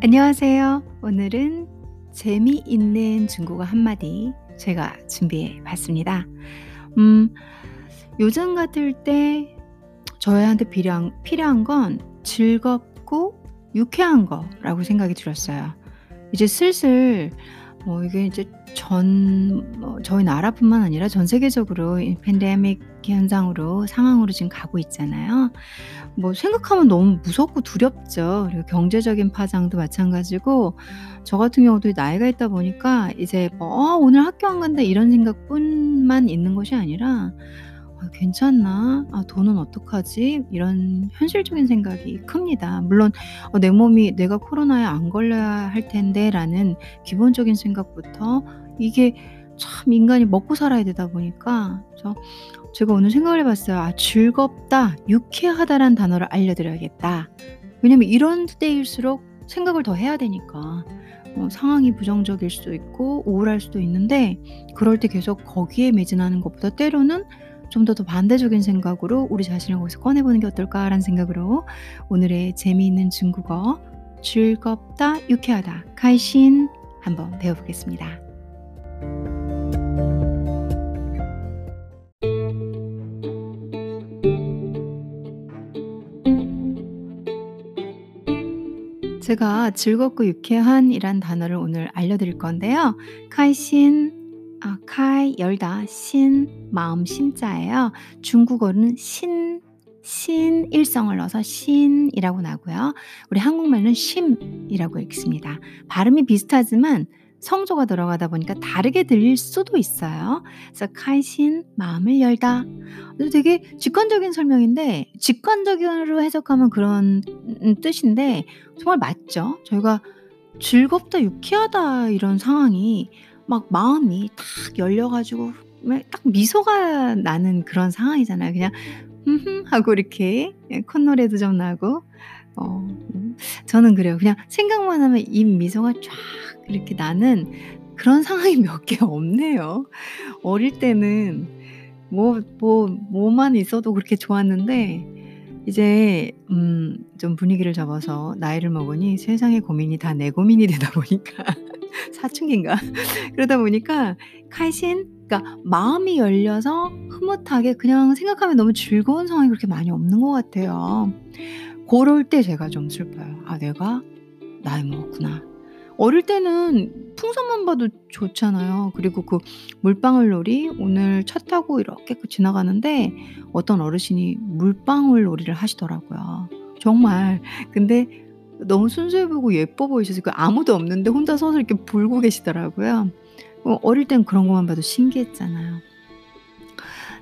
안녕하세요. 오늘은 재미있는 중국어 한마디 제가 준비해 봤습니다. 음, 요즘 같을 때 저희한테 필요한, 필요한 건 즐겁고 유쾌한 거라고 생각이 들었어요. 이제 슬슬 뭐 이게 이제 전뭐 저희 나라뿐만 아니라 전 세계적으로 이 팬데믹 현상으로 상황으로 지금 가고 있잖아요. 뭐 생각하면 너무 무섭고 두렵죠. 그리고 경제적인 파장도 마찬가지고 저 같은 경우도 나이가 있다 보니까 이제 뭐 '어 오늘 학교 안 간다.' 이런 생각뿐만 있는 것이 아니라 ' 아 괜찮나? 아 돈은 어떡하지?' 이런 현실적인 생각이 큽니다. 물론 어 '내 몸이 내가 코로나에 안 걸려야 할 텐데.'라는 기본적인 생각부터 이게 참 인간이 먹고 살아야 되다 보니까 그래서 제가 오늘 생각을 해 봤어요. '아 즐겁다, 유쾌하다.'라는 단어를 알려 드려야겠다. 왜냐면 이런 때일수록 생각을 더 해야 되니까. 어 상황이 부정적일 수도 있고 우울할 수도 있는데 그럴 때 계속 거기에 매진하는 것보다 때로는 좀 더 더 반대적인 생각으로 우리 자신을 거기서 꺼내보는 게 어떨까라는 생각으로 오늘의 재미있는 중국어 즐겁다, 유쾌하다, 카이신 한번 배워보겠습니다. 제가 즐겁고 유쾌한이란 단어를 오늘 알려드릴 건데요. 카이신 아, 카이 열다 신 마음 심자예요. 중국어는 신 신일성을 넣어서 신이라고 나고요. 우리 한국말은 심이라고 읽습니다. 발음이 비슷하지만 성조가 들어가다 보니까 다르게 들릴 수도 있어요. 그래서 카이신 마음을 열다. 되게 직관적인 설명인데 직관적으로 해석하면 그런 음, 뜻인데 정말 맞죠? 저희가 즐겁다, 유쾌하다 이런 상황이 막 마음이 탁 열려 가지고 딱 미소가 나는 그런 상황이잖아요. 그냥 "흠흠." 하고 이렇게 예 콧노래도 좀 나고 어음 저는 그래요. 그냥 생각만 하면 입 미소가 쫙 이렇게 나는 그런 상황이 몇 개 없네요. 어릴 때는 뭐 뭐 뭐만 있어도 그렇게 좋았는데 이제 음 좀 분위기를 접어서 나이를 먹으니 세상의 고민이 다 내 고민이 되다 보니까 사춘기인가? 그러다 보니까 开心 그러니까 마음이 열려서 흐뭇하게 그냥 생각하면 너무 즐거운 상황이 그렇게 많이 없는 것 같아요. 고럴 때 제가 좀 슬퍼요. '아 내가 나이 먹었구나.' 어릴 때는 풍선만 봐도 좋잖아요. 그리고 그 물방울 놀이 오늘 차 타고 이렇게 그 지나가는데 어떤 어르신이 물방울 놀이를 하시더라고요. 정말. 근데 너무 순수해 보이고 예뻐 보이셔서 그 아무도 없는데 혼자 서서 이렇게 불고 계시더라고요. 어 어릴 땐 그런 것만 봐도 신기했잖아요.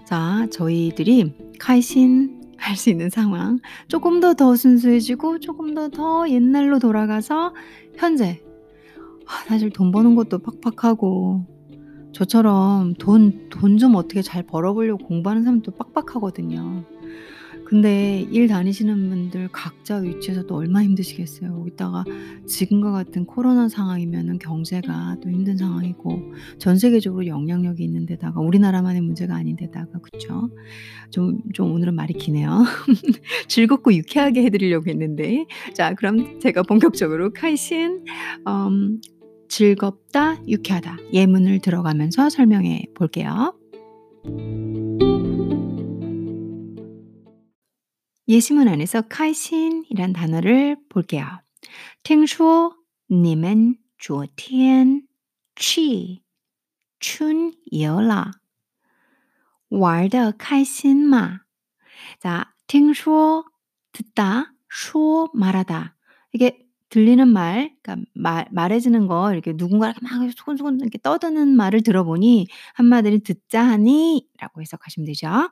자, 저희들이 开心할수 있는 상황 쪼끔 더더 순수해지고 쪼금 더더 옛날로 돌아가서 현재 아 사실 돈 버는 것도 팍팍하고 저처럼 돈 돈 좀 어떻게 잘 벌어 보려고 공부하는 사람도 빡빡하거든요. 근데 일 다니시는 분들 각자 위치에서 또 얼마나 힘드시겠어요. 거기다가 지금과 같은 코로나 상황이면은 경제가 또 힘든 상황이고 전 세계적으로 영향력이 있는 데다가 우리나라만의 문제가 아닌 데다가 그쵸? 좀 좀 오늘은 말이 기네요. 즐겁고 유쾌하게 해 드리려고 했는데 자 그럼 제가 본격적으로 开心엄 즐겁다, 유쾌하다 예문을 들어가면서 설명해 볼게요. 예시문 안에서 开心이란 단어를 볼게요. 听说你们昨天去春游了。玩得开心吗? 자, 听说 듣다, 说 말하다. 이게 들리는 말, 그러니까 말 말해지는 거 이렇게 누군가 이렇게 막 소곤소곤 이렇게 떠드는 말을 들어보니 한마디로 듣자 하니라고 해석하시면 되죠.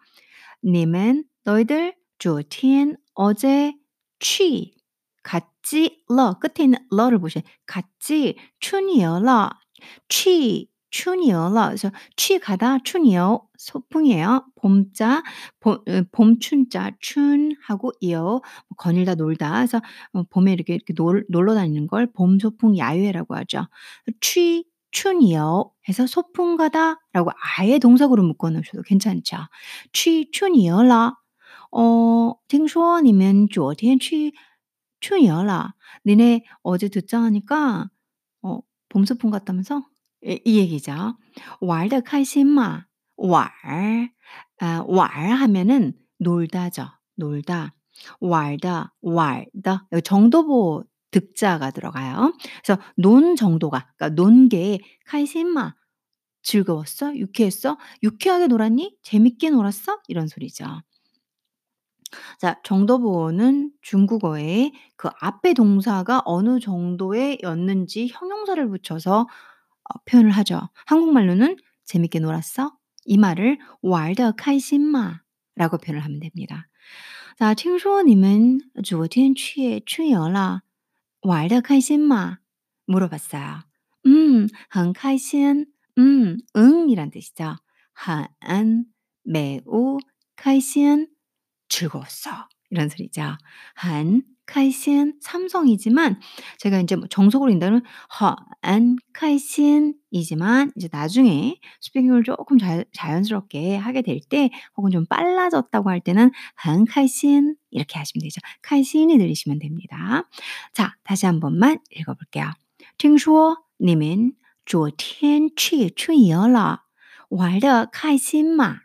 你们 너희들 昨天, 어제, 취, 같이, 러, 끝에 있는 러를 보시요 같이, 춘이어러, 취, 춘이어러. 그래서 취 가다, 춘이어, 소풍이에요. 봄자, 봄춘자 춘하고 이어, 뭐 거닐다, 놀다. 그래서 어, 봄에 이렇게, 이렇게 놀, 놀러 다니는 걸 봄소풍 야유회라고 하죠. 취, 춘이요 해서 소풍 가다라고 아예 동사구로 묶어 놓으셔도 괜찮죠. 취 춘이여라 어 听说你们昨天去 춘游了. 니네 어제 듣자 하니까 어 봄 소풍 갔다면서? 이 이 얘기죠. 玩得开心吗? 玩. 아 玩 하면은 놀다죠. 놀다. 玩的,玩的 여기 정도보 득자가 들어가요. 그래서 논 정도가 그러니까 논 게 开心吗? 즐거웠어? 유쾌했어? 유쾌하게 놀았니? 재밌게 놀았어? 이런 소리죠. 자 정도보는 중국어에 그 앞에 동사가 어느 정도의 였는지 형용사를 붙여서 어 표현을 하죠. 한국말로는 "재밌게 놀았어?" 이 말을 玩得开心吗? 라고 표현을 하면 됩니다. 자 听说你们昨天去春游了玩得开心吗? 물어봤어요. 음 很开心. 음 응 이란 뜻이죠. 很 매우 开心 즐거웠어 이런 소리죠. 很开心 삼성이지만 제가 인제 뭐 정석으로 읽는다면 很开心 이지만 이제 나중에 스피킹을 쪼끔 자 자연스럽게 하게 될 때 혹은 좀 빨라졌다고 할 때는 很开心 이렇게 하시면 되죠. 开心이 들리시면 됩니다. 자 다시 한 번만 읽어 볼게요. 听说你们昨天去春游了玩得开心吗?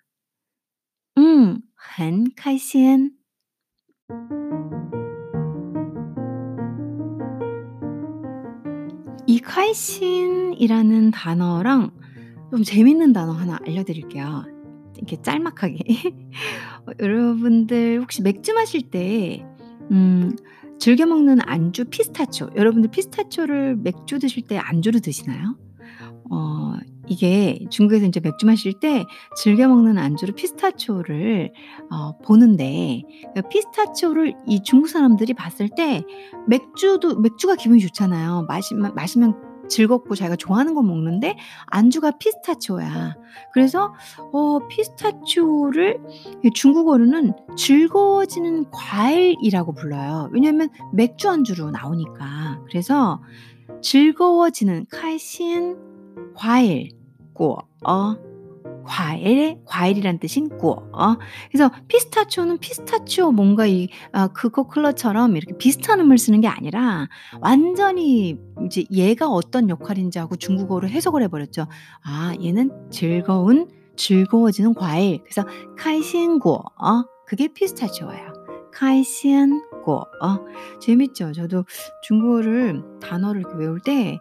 嗯 很开心. 이 开心이라는 단어랑 좀 재밌는 단어 하나 알려 드릴게요. 이렇게 짤막하게. 어 여러분들 혹시 맥주 마실 때 음 즐겨 먹는 안주 피스타치오 여러분들 피스타치오를 맥주 드실 때 안주로 드시나요? 어 이게 중국에서 인제 맥주 마실 때 즐겨 먹는 안주로 피스타치오를 어 보는데 그 피스타치오를 이 중국 사람들이 봤을 때 맥주도 맥주가 기분이 좋잖아요. 마시면 마시면 즐겁고 자기가 좋아하는 거 먹는데 안주가 피스타치오야. 그래서 어 피스타치오를 이 중국어로는 즐거워지는 과일이라고 불러요. 왜냐하면 맥주 안주로 나오니까. 그래서 즐거워지는 开心 과일 꾸어, 과일, 과일이란 뜻인 꾸어. 그래서 피스타치오는 피스타치오 뭔가 이 아, 그코클러처럼 이렇게 비슷한 음을 쓰는 게 아니라 완전히 이제 얘가 어떤 역할인지 하고 중국어로 해석을 해버렸죠. 아, 얘는 즐거운, 즐거워지는 과일. 그래서 카이신꾸어, 그게 피스타치오예요. 카이신꾸어. 재밌죠? 저도 중국어를 단어를 외울 때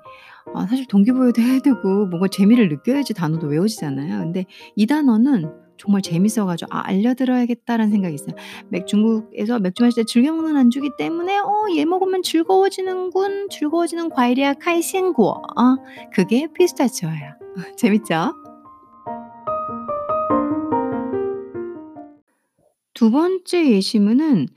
아 사실 동기부여도 해야 되고 뭔가 재미를 느껴야지 단어도 외워지잖아요. 근데 이 단어는 정말 재밌어 가지고 '아 알려드려야겠다.'라는 생각이 있어요. 맥 중국에서 맥주 마실 때 즐겨 먹는 안주기 때문에 '어 얘 먹으면 즐거워지는군. 즐거워지는 과일이야. 카이싱고 어~ 그게 피스타치오예요. 재밌죠? 두 번째 예시문은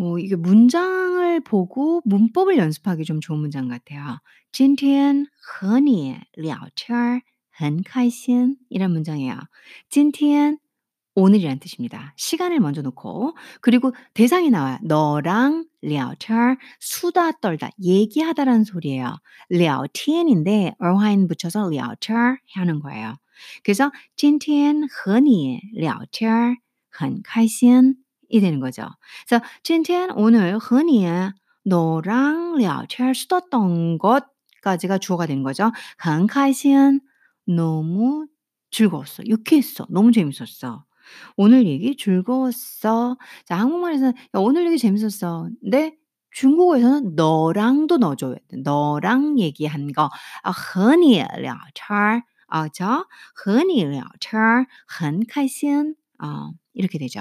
어 이게 문장을 보고 문법을 연습하기 좀 좋은 문장 같아요. 今天和你聊天很开心 이란 문장이에요. 今天 오늘이란 뜻입니다. 시간을 먼저 놓고 그리고 대상이 나와요. 너랑 聊天 수다 떨다 얘기하다라는 소리예요. 聊天인데 어화인 붙여서 聊天 하는 거예요. 그래서 今天和你聊天很开心 이 되는 거죠. 그래서 今天 오늘 和你 너랑 聊天 수다 떤 것까지가 주어가 되는 거죠. 很开心 너무 즐거웠어. 유쾌했어. 너무 재밌었어. 오늘 얘기 즐거웠어. 자 한국말에서는 야 오늘 얘기 재밌었어. 근데 중국어에서는 너랑도 넣어 줘야 돼. 너랑 얘기한 거. 아 和你聊天 아 그죠? 和你聊天很开心 어 이렇게 되죠.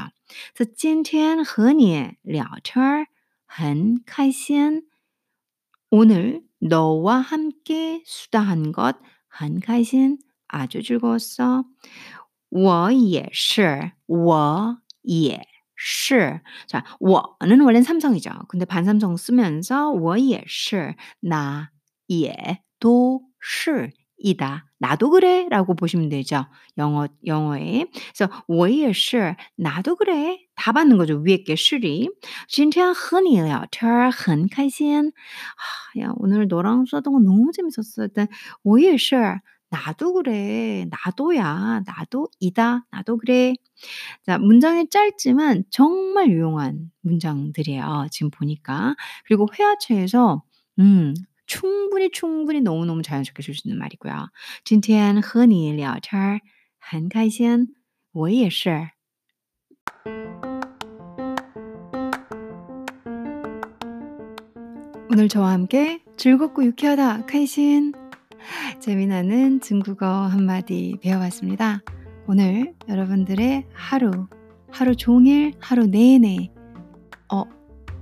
그래서 今天和你聊天很开心 오늘 너와 함께 수다한 것 很开心 아주 즐거웠어. 我也是我也是 자 我는 원래는 삼성이죠. 근데 반삼성 쓰면서 我也是 나也都是 이다. 나도 그래라고 보시면 되죠. 영어 영어에. 그래서 我也是 나도 그래. 다 받는 거죠. 위에 게 是이. 今天和你聊天很开心. 아 야 오늘 너랑 수다던 거 너무 재밌었어. 일단 我也是 나도 그래. 나도야. 나도 이다. 나도 그래. 자, 문장이 짧지만 정말 유용한 문장들이에요. 지금 보니까. 그리고 회화체에서 음, 충분히 충분히 너무너무 자연스럽게 쓸 수 있는 말이고요. 今天和你聊天很开心.我也是. 오늘 저와 함께 즐겁고 유쾌하다, 카이신. 재미나는 중국어 한마디 배워봤습니다. 오늘 여러분들의 하루, 하루 종일, 하루 내내, 어,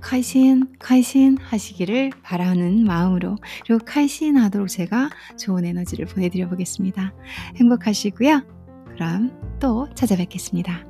카이신, 카이신 하시기를 바라는 마음으로, 그리고 카이신 하도록 제가 좋은 에너지를 보내드려 보겠습니다. 행복하시고요. 그럼 또 찾아뵙겠습니다.